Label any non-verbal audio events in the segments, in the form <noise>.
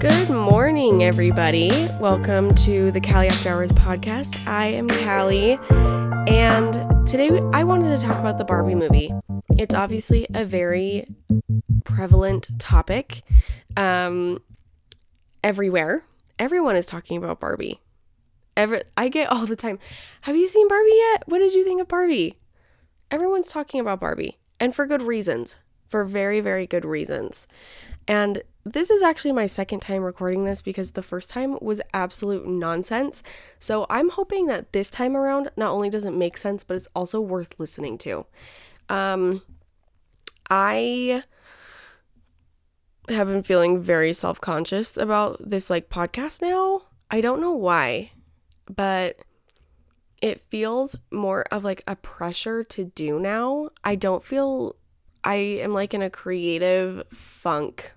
Good morning, everybody. Welcome to the Callie After Hours podcast. I am Callie, and today I wanted to talk about the Barbie movie. It's obviously a very prevalent topic um, everywhere. Everyone is talking about Barbie. Every, I get all the time. Have you seen Barbie yet? What did you think of Barbie? Everyone's talking about Barbie, and for good reasons. For very, very good reasons. And this is actually my second time recording this because the first time was absolute nonsense. So I'm hoping that this time around, not only does it make sense, but it's also worth listening to. Um, I have been feeling very self conscious about this like podcast now. I don't know why, but it feels more of like a pressure to do now. I don't feel I am like in a creative funk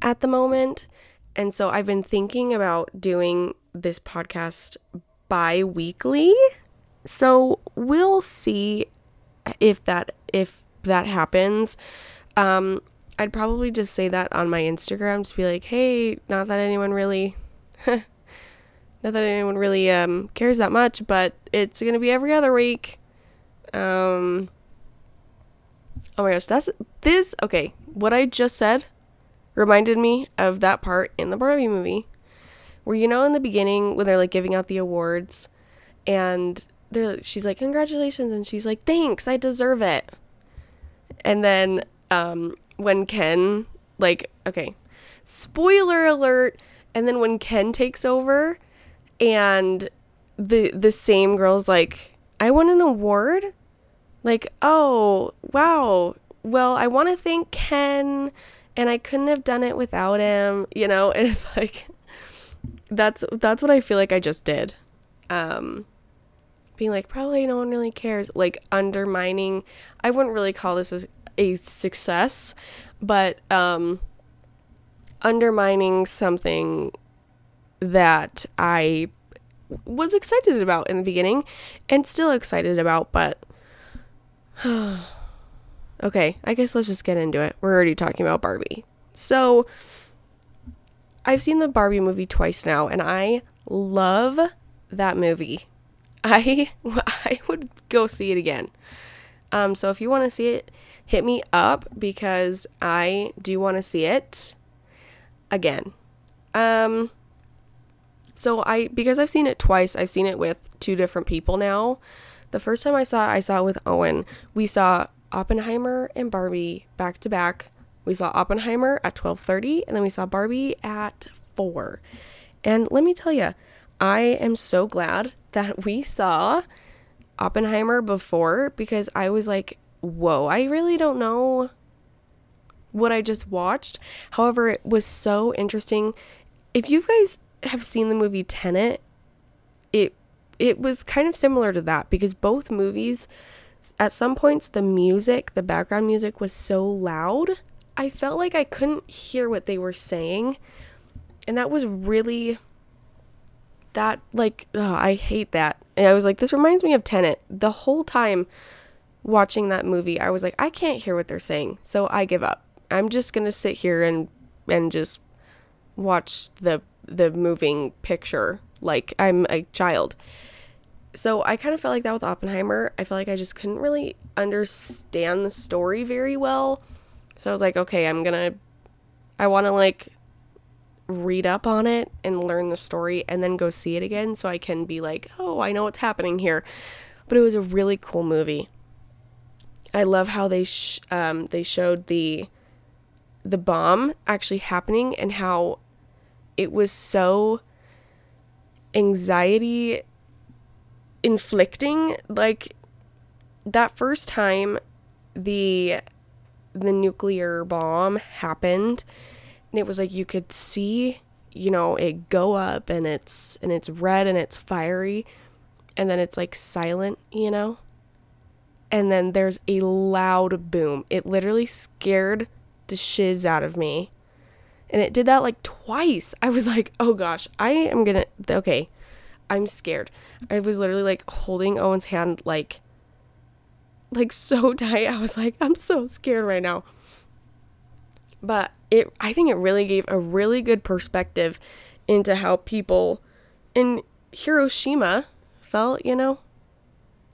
at the moment. And so I've been thinking about doing this podcast bi weekly. So we'll see if that if that happens. Um I'd probably just say that on my Instagram to be like, hey, not that anyone really <laughs> not that anyone really um cares that much, but it's gonna be every other week. Um Oh my gosh, that's this okay. What I just said reminded me of that part in the Barbie movie where you know in the beginning when they're like giving out the awards and she's like congratulations and she's like thanks I deserve it. And then um when Ken like okay spoiler alert and then when Ken takes over and the the same girl's like I won an award? Like oh wow. Well I want to thank Ken and I couldn't have done it without him, you know? <laughs> And it's like that's that's what I feel like I just did. Um being like probably no one really cares, like undermining. I wouldn't really call this a, a success, but um undermining something that I was excited about in the beginning and still excited about, but <sighs> <sighs> Okay, I guess let's just get into it. We're already talking about Barbie. So, I've seen the Barbie movie twice now, and I love that movie. <laughs> I <laughs> I would go see it again. Um, so if you want to see it, hit me up because I do want to see it again. Um, so I because I've seen it twice, I've seen it with two different people now. The first time I saw it, I saw it with Owen. We saw Oppenheimer and Barbie back to back. We saw Oppenheimer at 12:30 and then we saw Barbie at 4. And let me tell you, I am so glad that <laughs> we saw Oppenheimer before because I was like, "Whoa, I really don't know what I just watched." However, it was so interesting. If you guys have seen the movie Tenet, it it was kind of similar to that because both movies at some points the music, the background music was so loud, I felt like I couldn't hear what they were saying. And that was really that like I hate that. And I was like this reminds me of Tenet. The whole time watching that movie, I was like I can't hear what they're saying. So I give up. I'm just going to sit here and and just watch the the moving picture like I'm a child so I kind of felt like that with Oppenheimer. I felt like I just couldn't really understand the story very well. So I was like, okay, I'm gonna, I want to like read up on it and learn the story and then go see it again so I can be like, oh, I know what's happening here. But it was a really cool movie. I love how they sh- um, they showed the the bomb actually happening and how it was so anxiety inflicting like that first time the the nuclear bomb happened and it was like you could see you know it go up and it's and it's red and it's fiery and then it's like silent you know? And then there's a loud boom. It literally scared the shiz out of me. And it did that like twice. I was like oh gosh i am gonna okay I'm scared. I was literally like holding Owen's hand like like so <laughs> tight. I was like, I'm so scared right now. But it I think it really gave a really good perspective into how people in Hiroshima felt, you know?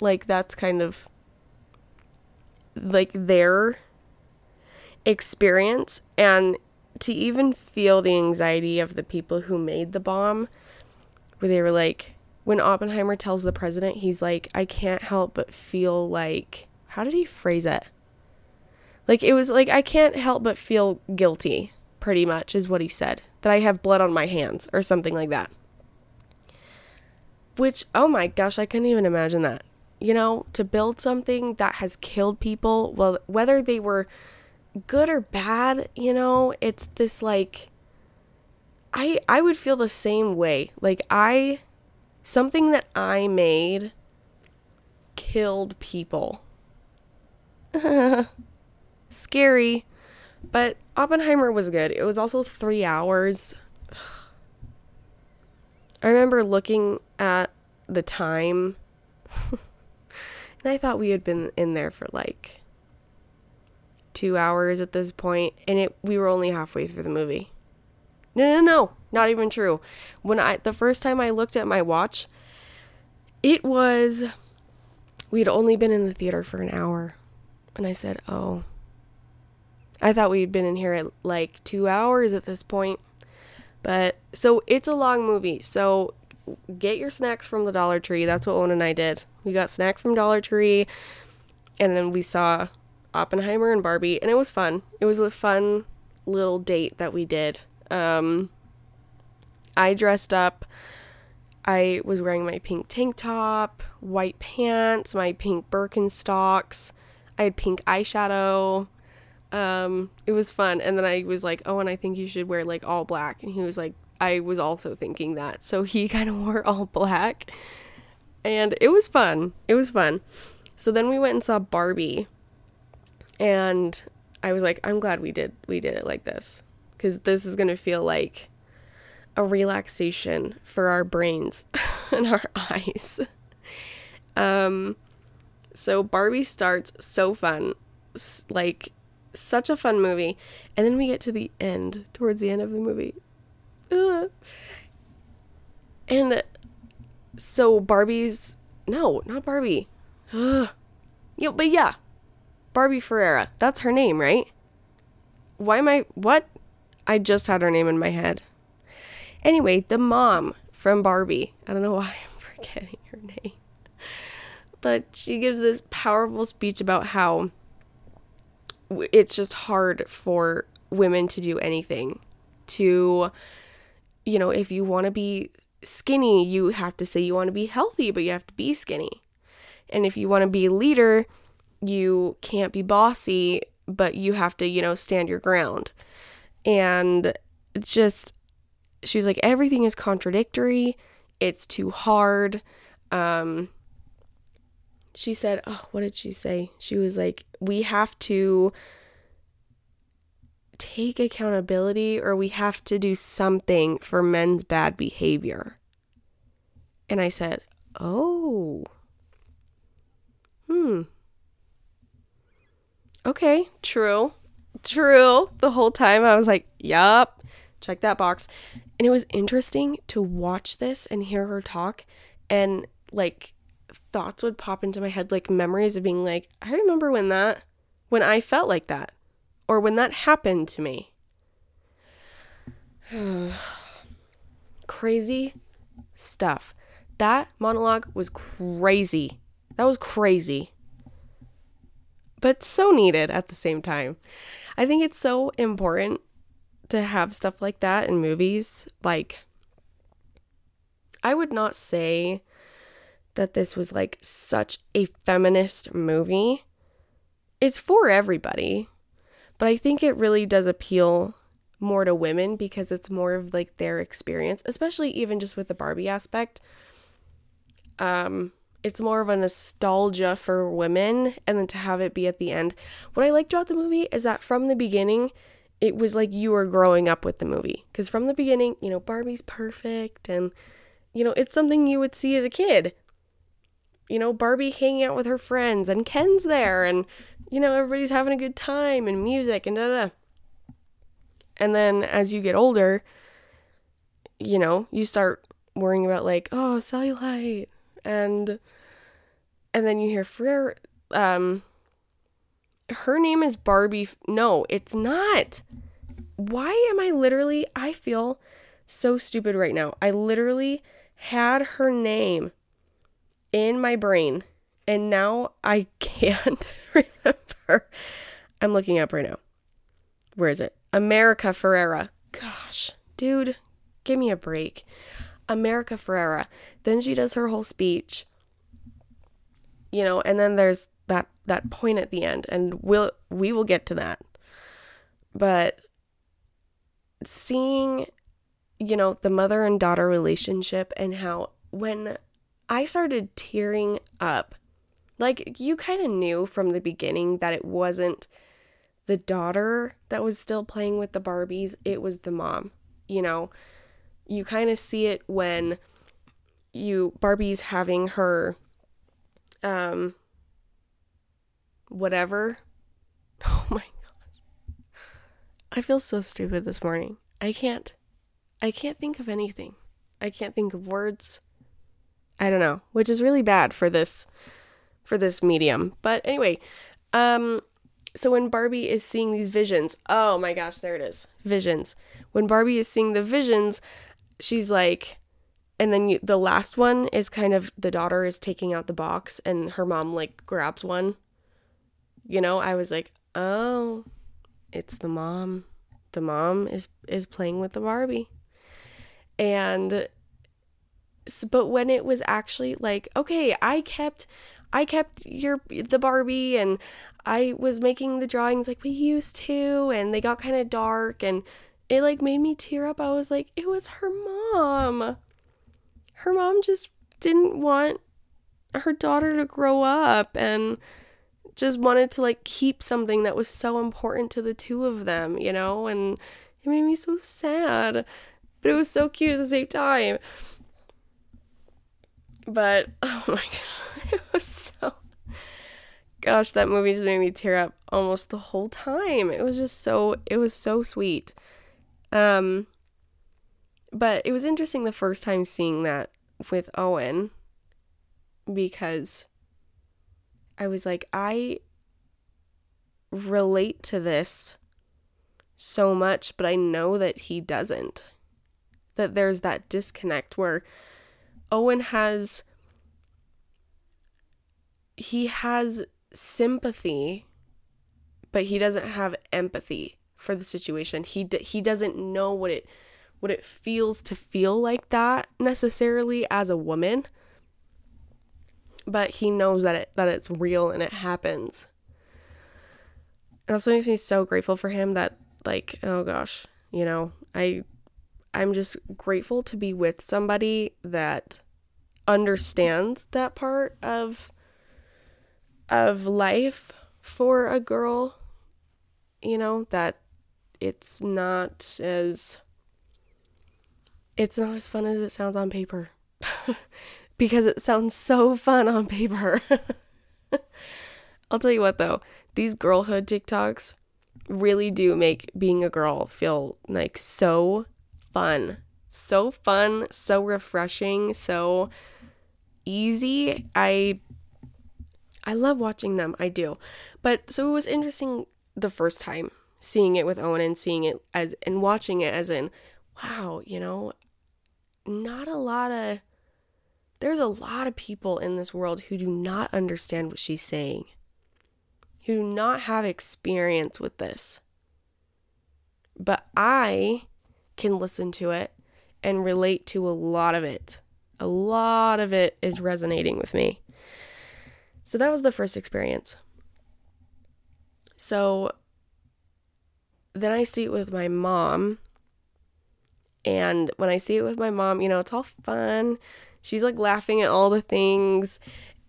Like that's kind of like their experience and to even feel the anxiety of the people who made the bomb where they were like when Oppenheimer tells the president he's like I can't help but feel like how did he phrase it? Like it was like I can't help but feel guilty pretty much is what he said that I have blood on my hands or something like that. Which oh my gosh, I couldn't even imagine that. You know, to build something that has killed people, well whether they were good or bad, you know, it's this like I I would feel the same way. Like I something that I made killed people. <laughs> Scary. But Oppenheimer was good. It was also 3 hours. <sighs> I remember looking at the time <laughs> and I thought we had been in there for like two hours at this point, and it we were only halfway through the movie. No, no, no, not even true. When I the first time I looked at my watch, it was we'd only been in the theater for an hour, and I said, "Oh." I thought we'd been in here at like two hours at this point. But so it's a long movie. So get your snacks from the Dollar Tree. That's what Owen and I did. We got snacks from Dollar Tree and then we saw Oppenheimer and Barbie, and it was fun. It was a fun little date that we did. Um, I dressed up. I was wearing my pink tank top, white pants, my pink Birkenstocks. I had pink eyeshadow. Um, it was fun. And then I was like, oh, and I think you should wear like all black. And he was like, I was also thinking that. So he <laughs> kind of wore all black. And it was fun. It was fun. So then we went and saw Barbie and I was like, I'm glad we did we did it like this because this is gonna feel like a relaxation for our brains <laughs> and our eyes. Um, so Barbie starts so fun, like such a fun movie, and then we get to the end, towards the end of the movie, Ugh. and so Barbie's no, not Barbie. Ugh. Yo, but yeah, Barbie Ferreira. That's her name, right? Why am I. What? I just had her name in my head. Anyway, the mom from Barbie. I don't know why I'm <laughs> forgetting her name. But she gives this powerful speech about how it's just hard for women to do anything. To, you know, if you want to be skinny, you have to say you want to be healthy, but you have to be skinny. And if you want to be a leader, you can't be bossy, but you have to, you know, stand your ground. And it's just, she's like, everything is contradictory. It's too hard. Um, she said, oh, what did she say? She was like, we have to take accountability or we have to do something for men's bad behavior. And I said, oh, hmm, okay, true, true. The whole time I was like, yup, check that box. And it was interesting to watch this and hear her talk and like thoughts would pop into my head, like memories of being like, I remember when that, when I felt like that or when that happened to me. <sighs> crazy stuff. That monologue was crazy. That was crazy but so needed at the same time. I think it's so important to have stuff like that in movies. Like, I would not say that this was like such a feminist movie. It's for everybody, but I think it really does appeal more to women because it's more of like their experience, especially even just with the Barbie aspect. Um, it's more of a nostalgia for women and then to have it be at the end. What I liked about the movie is that from the beginning, it was like you were growing up with the movie. Because from the beginning, you know, Barbie's perfect and, you know, it's something you would see as a kid. You know, Barbie hanging out with her friends and Ken's there and, you know, everybody's having a good time and music and da da. And then as you get older, you know, you start worrying about like, oh, cellulite and and then you hear Frere um her name is Barbie. No, it's not. Why am I literally I feel so stupid right now. I literally had her name in my brain and now I <laughs> can't remember. I'm looking up right now. Where is it? America Ferrera. Gosh, dude, give me a break. America Ferrera. Then she does her whole speech. You know, and then there's that point at the end and we'll we will get to that. But seeing you know, the mother and daughter relationship and how when I started tearing up, like you kind of knew from the beginning that it wasn't the daughter that was still playing with the Barbies, it was the mom. You know, you kind of see it when you Barbie's having her um whatever. <laughs> Oh my god. I feel so stupid this morning. I can't I can't think of anything. I can't think of words. I don't know, which is really bad for this for this medium. But anyway, um so when Barbie is seeing these visions, oh my gosh, there it is. Visions. When Barbie is seeing the visions, she's like and then you, the last one is kind of the daughter is taking out the box and her mom like grabs one. You know, I was like, "Oh, it's the mom. The mom is is playing with the Barbie." And but when it was actually like, okay, I kept I kept your the Barbie and I was making the drawings like we used to and they got kind of dark and it like made me tear up. I was like, it was her mom. Her mom just didn't want her daughter to grow up and just wanted to like keep something that was so important to the two of them, you know? And it made me so sad but it was so cute at the same time. But <laughs> oh my god, <laughs> it was so gosh, that movie just made me tear up almost the whole time. It was just so it was so sweet. Um but it was interesting the first time seeing that with Owen because I was like I relate to this so much, but I know that he doesn't that there's that disconnect where Owen has he has sympathy but he doesn't have empathy for the situation. He d- he doesn't know what it what it feels to feel like that necessarily as a woman. But he knows that it that it's real and it happens. And that's what makes me so grateful for him that like, oh gosh, you know, I I'm just grateful to be with somebody that understands that part of of life for a girl you know that it's not as it's not as fun as it sounds on paper <laughs> because it sounds so fun on paper <laughs> I'll tell you what though these girlhood TikToks really do make being a girl feel like so fun. So fun, so refreshing, so easy. I I love watching them. I do. But so it was interesting the first time seeing it with Owen and seeing it as and watching it as in wow, you know, not a lot of there's a lot of people in this world who do not understand what she's saying. Who do not have experience with this. But I can listen to it and relate to a lot of it. A lot of it is resonating with me. So that was the first experience. So then I see it with my mom. And when I see it with my mom, you know, it's all fun. She's like laughing at all the things.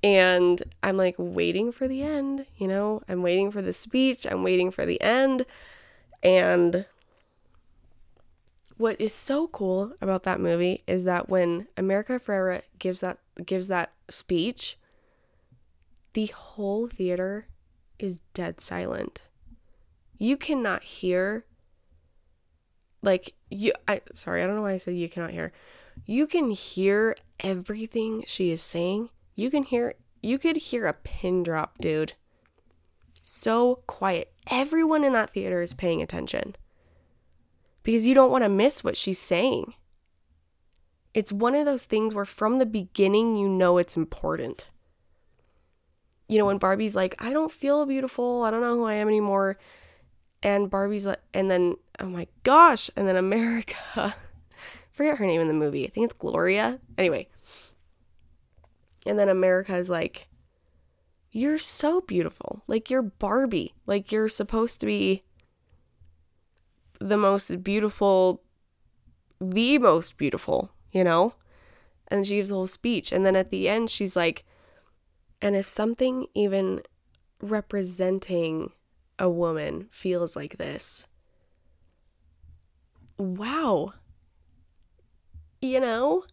And I'm like waiting for the end, you know? I'm waiting for the speech. I'm waiting for the end. And what is so cool about that movie is that when America Ferrera gives that gives that speech, the whole theater is dead silent. You cannot hear like you I sorry, I don't know why I said you cannot hear. You can hear everything she is saying. You can hear you could hear a pin drop, dude. So quiet. Everyone in that theater is paying attention. Because you don't want to miss what she's saying. It's one of those things where from the beginning you know it's important. You know, when Barbie's like, I don't feel beautiful, I don't know who I am anymore. And Barbie's like, and then, oh my gosh, and then America, <laughs> forget her name in the movie. I think it's Gloria. Anyway. And then America is like, You're so beautiful. Like, you're Barbie. Like, you're supposed to be the most beautiful, the most beautiful, you know? And she gives a whole speech. And then at the end, she's like, And if something even representing a woman feels like this, wow. You know?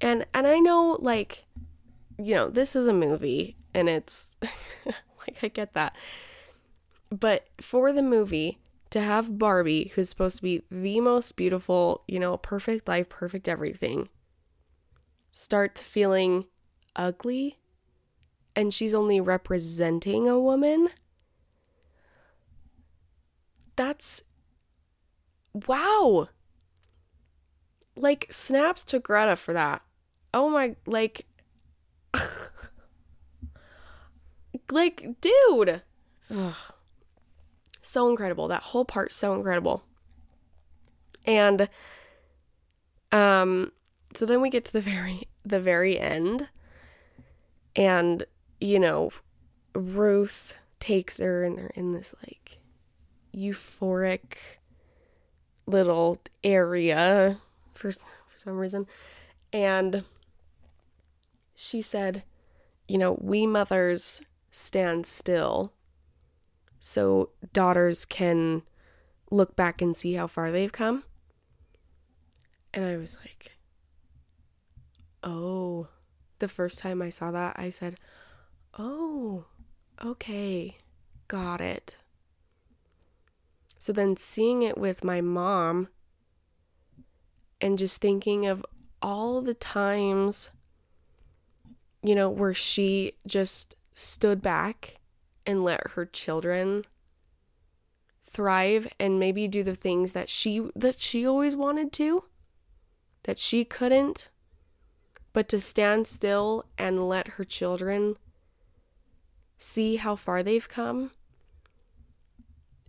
And and I know like you know, this is a movie and it's <laughs> like I get that. But for the movie to have Barbie who's supposed to be the most beautiful, you know, perfect life, perfect everything start feeling ugly and she's only representing a woman that's wow. Like snaps to Greta for that. Oh my like <laughs> like dude. Ugh. So incredible. That whole part so incredible. And um so then we get to the <laughs> very the very end and you know Ruth takes her and they're in this like euphoric little area for for some reason. And she said you know we mothers stand still so daughters can look back and see how far they've come. And i was like oh. The first time i saw that i said oh okay. Got it. So then seeing it with my mom and just thinking of all the times, you know, where she just stood back and let her children thrive and maybe do the things that she that she always wanted to that she couldn't but to stand still and let her children see how far they've come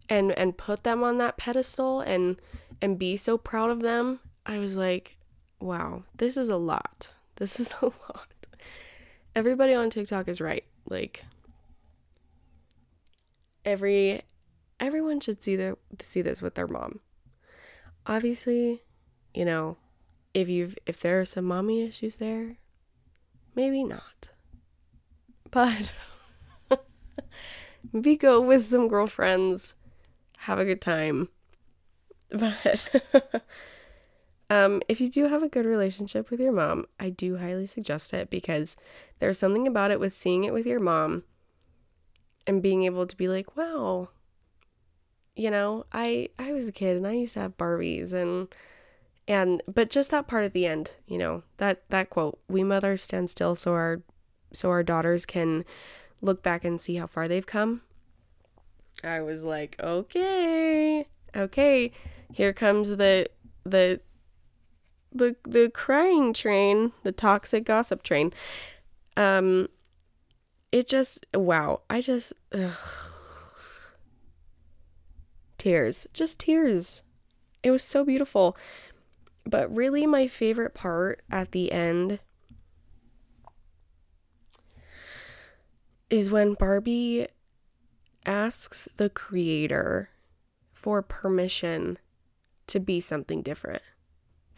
and and put them on that pedestal and and be so proud of them i was like wow this is a lot. This is a <laughs> lot. Everybody on tiktok is right. Like every everyone should see the see this with their mom. Obviously you know if you've if there are some mommy issues there maybe not. But <laughs> maybe go with some girlfriends have a good time. <laughs> But um, if you do have a good relationship with your mom, I do highly suggest it because there's something about it with seeing it with your mom and being able to be like, wow, you know, I I was a kid and I used to have Barbies and and but just that part at the end, you know, that that quote, we mothers stand still so our so our daughters can look back and see how far they've come. I was like, okay, okay, here comes the the the the crying train, the toxic gossip train. Um, it just wow, I just ugh. tears, just tears. It was so beautiful. But really, my favorite part at the end is when Barbie asks the creator for permission to be something different.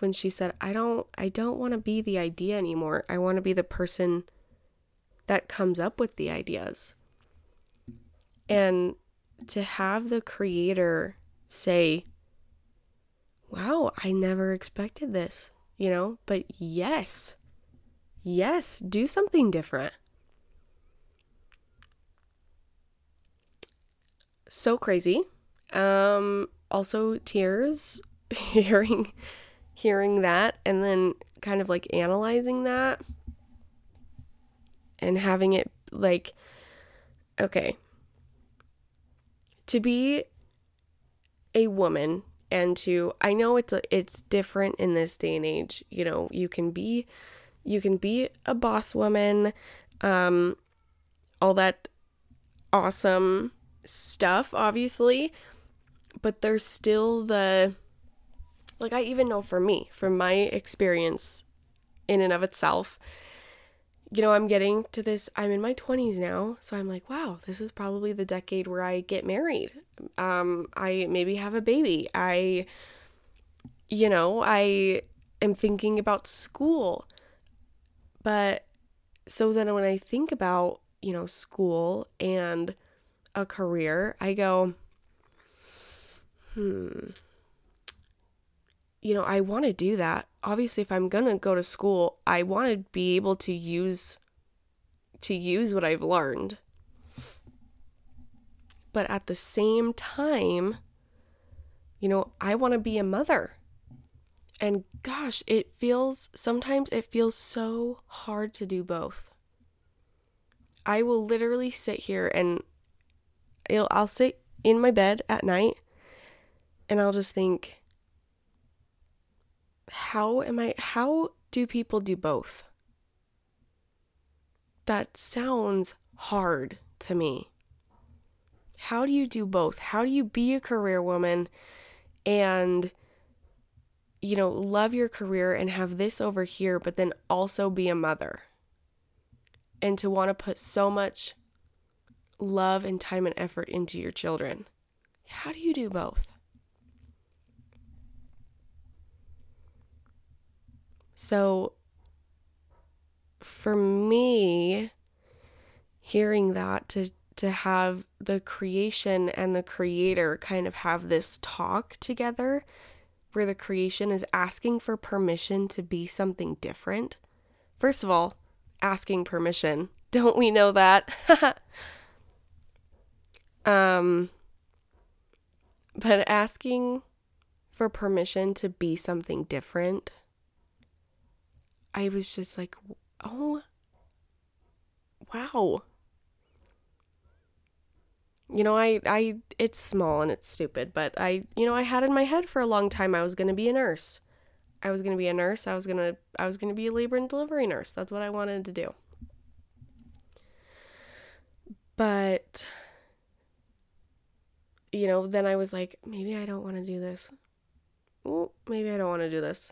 When she said, "I don't I don't want to be the idea anymore. I want to be the person that comes up with the ideas." And to have the creator say, "Wow, I never expected this." You know, but yes. Yes, do something different. so crazy. Um, also tears <laughs> hearing hearing that and then kind of like analyzing that and having it like okay to be a woman and to I know it's a, it's different in this day and age. You know, you can be you can be a boss woman um all that awesome stuff obviously, but there's still the like I even know for me, from my experience in and of itself, you know, I'm getting to this, I'm in my 20s now. So I'm like, wow, this is probably the decade where I get married. Um, I maybe have a baby. I, you know, I am thinking about school. But so then when I think about, you know, school and a career, I go, hmm, you know, I want to do that. Obviously, if I'm going to go to school, I want to be able to use to use what I've learned. But at the same time, you know, I want to be a mother. And gosh, it feels sometimes it feels so hard to do both. I will literally sit here and I'll sit in my bed at night and I'll just think how am I how do people do both? That sounds hard to me. How do you do both? How do you be a career woman and you know, love your career and have this over here, but then also be a mother? And to want to put so much love and time and effort into your children. How do you do both? So for me, hearing that to to have the creation and the creator kind of have this talk together where the creation is asking for permission to be something different. First of all, asking permission. <laughs> Don't we know that? <laughs> um but asking for permission to be something different I was just like, oh, wow. You know, I, I, it's small and it's stupid, but I, you know, I had in my head for a long time I was going to be a nurse. I was going to be a nurse. I was going to, I was going to be a labor and delivery nurse. That's what I wanted to do. But, you know, then I was like, maybe I don't want to do this. Ooh, maybe I don't want to do this.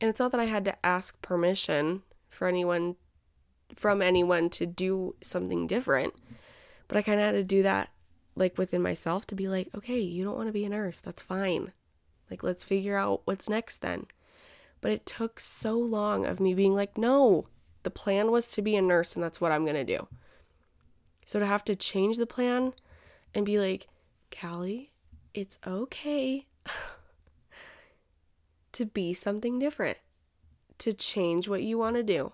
And it's not that I had to ask permission for anyone from anyone to do something different, but I kind of had to do that like within myself to be like, okay, you don't want to be a nurse. That's fine. Like, let's figure out what's next then. But it took so long of me being like, no, the plan was to be a nurse and that's what I'm going to do. So to have to change the plan and be like, Callie, it's okay. <laughs> to be something different, to change what you want to do.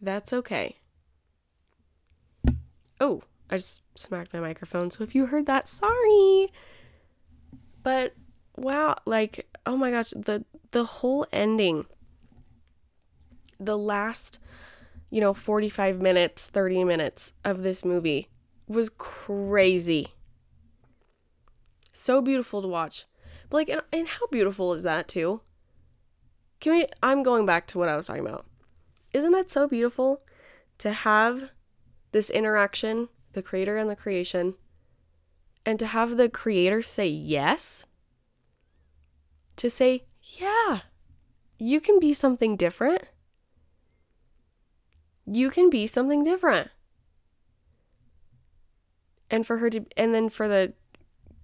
That's okay. Oh, I just smacked my microphone. So if you heard that, sorry. But wow, like oh my gosh, the the whole ending the last you know 45 minutes, 30 minutes of this movie was crazy. So beautiful to watch. But like and, and how beautiful is that too? Can we? I'm going back to what I was talking about. Isn't that so beautiful to have this interaction, the creator and the creation, and to have the creator say yes? To say, yeah, you can be something different. You can be something different. And for her to, and then for the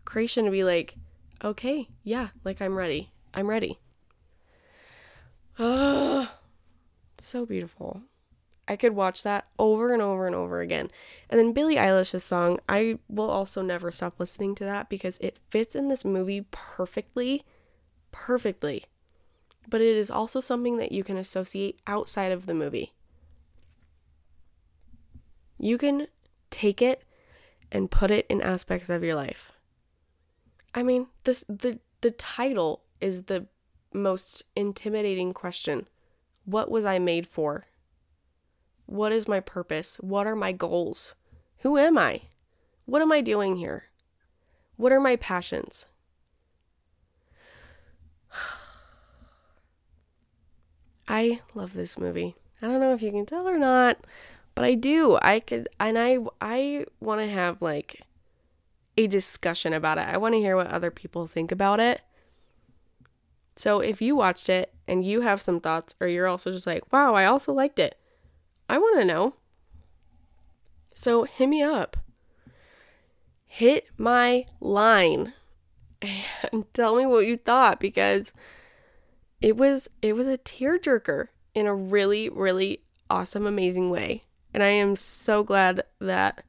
creation to be like, okay, yeah, like I'm ready. I'm ready. <gasps> So beautiful. I could watch that over and over and over again. And then Billie Eilish's song, I will also never stop listening to that because it fits in this movie perfectly. Perfectly. But it is also something that you can associate outside of the movie. You can take it and put it in aspects of your life. I mean, this the the title is the most intimidating question. What was I made for? What is my purpose? What are my goals? Who am I? What am I doing here? What are my passions? <sighs> I love this movie. I don't know if you can tell or not, but I do. I could and I I want to have like a discussion about it. I want to hear what other people think about it. So if you watched it and you have some thoughts or you're also just like, "Wow, I also liked it." I want to know. So hit me up. Hit my line <laughs> and tell me what you thought because it was it was a tearjerker in a really really awesome amazing way. And I am so glad that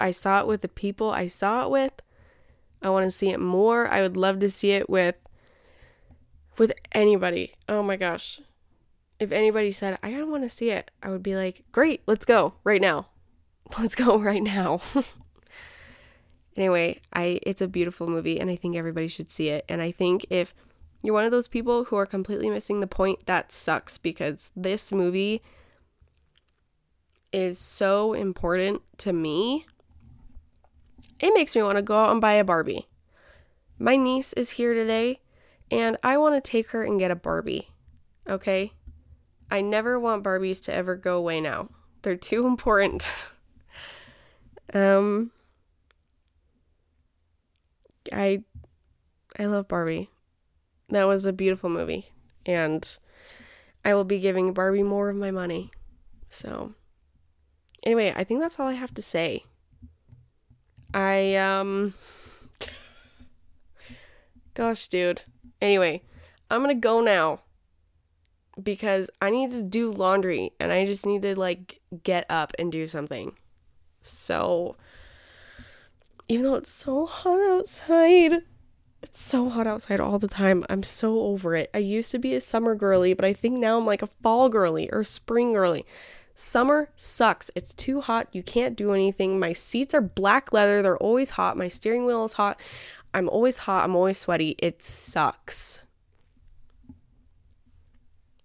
I saw it with the people I saw it with. I want to see it more. I would love to see it with with anybody. Oh my gosh. If anybody said, I want to see it, I would be like, great, let's go right now. <laughs> Let's go right now. <laughs> anyway, I it's a beautiful movie and I think everybody should see it. And I think if you're one of those people who are completely missing the point, that sucks because this movie is so important to me. It makes me want to go out and buy a Barbie. My niece is here today and I want to take her and get a Barbie. Okay? I never want Barbies to ever go away now. They're too important. <laughs> um I I love Barbie. That was a beautiful movie and I will be giving Barbie more of my money. So anyway, I think that's all I have to say. I um <laughs> gosh, dude. Anyway, I'm going to go now because I need to do laundry and I just need to like get up and do something. So, even though it's so hot outside, it's so hot outside all the time. I'm so over it. I used to be a summer girly, but I think now I'm like a fall girly or spring girly. Summer sucks. It's too hot. You can't do anything. My seats are black leather. They're always hot. My steering wheel is hot. I'm always hot. I'm always sweaty. It sucks.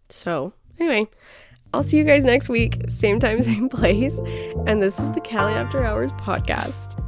So, anyway, I'll see you guys next week, same time, <laughs> same place. And this is the Callie After Hours podcast.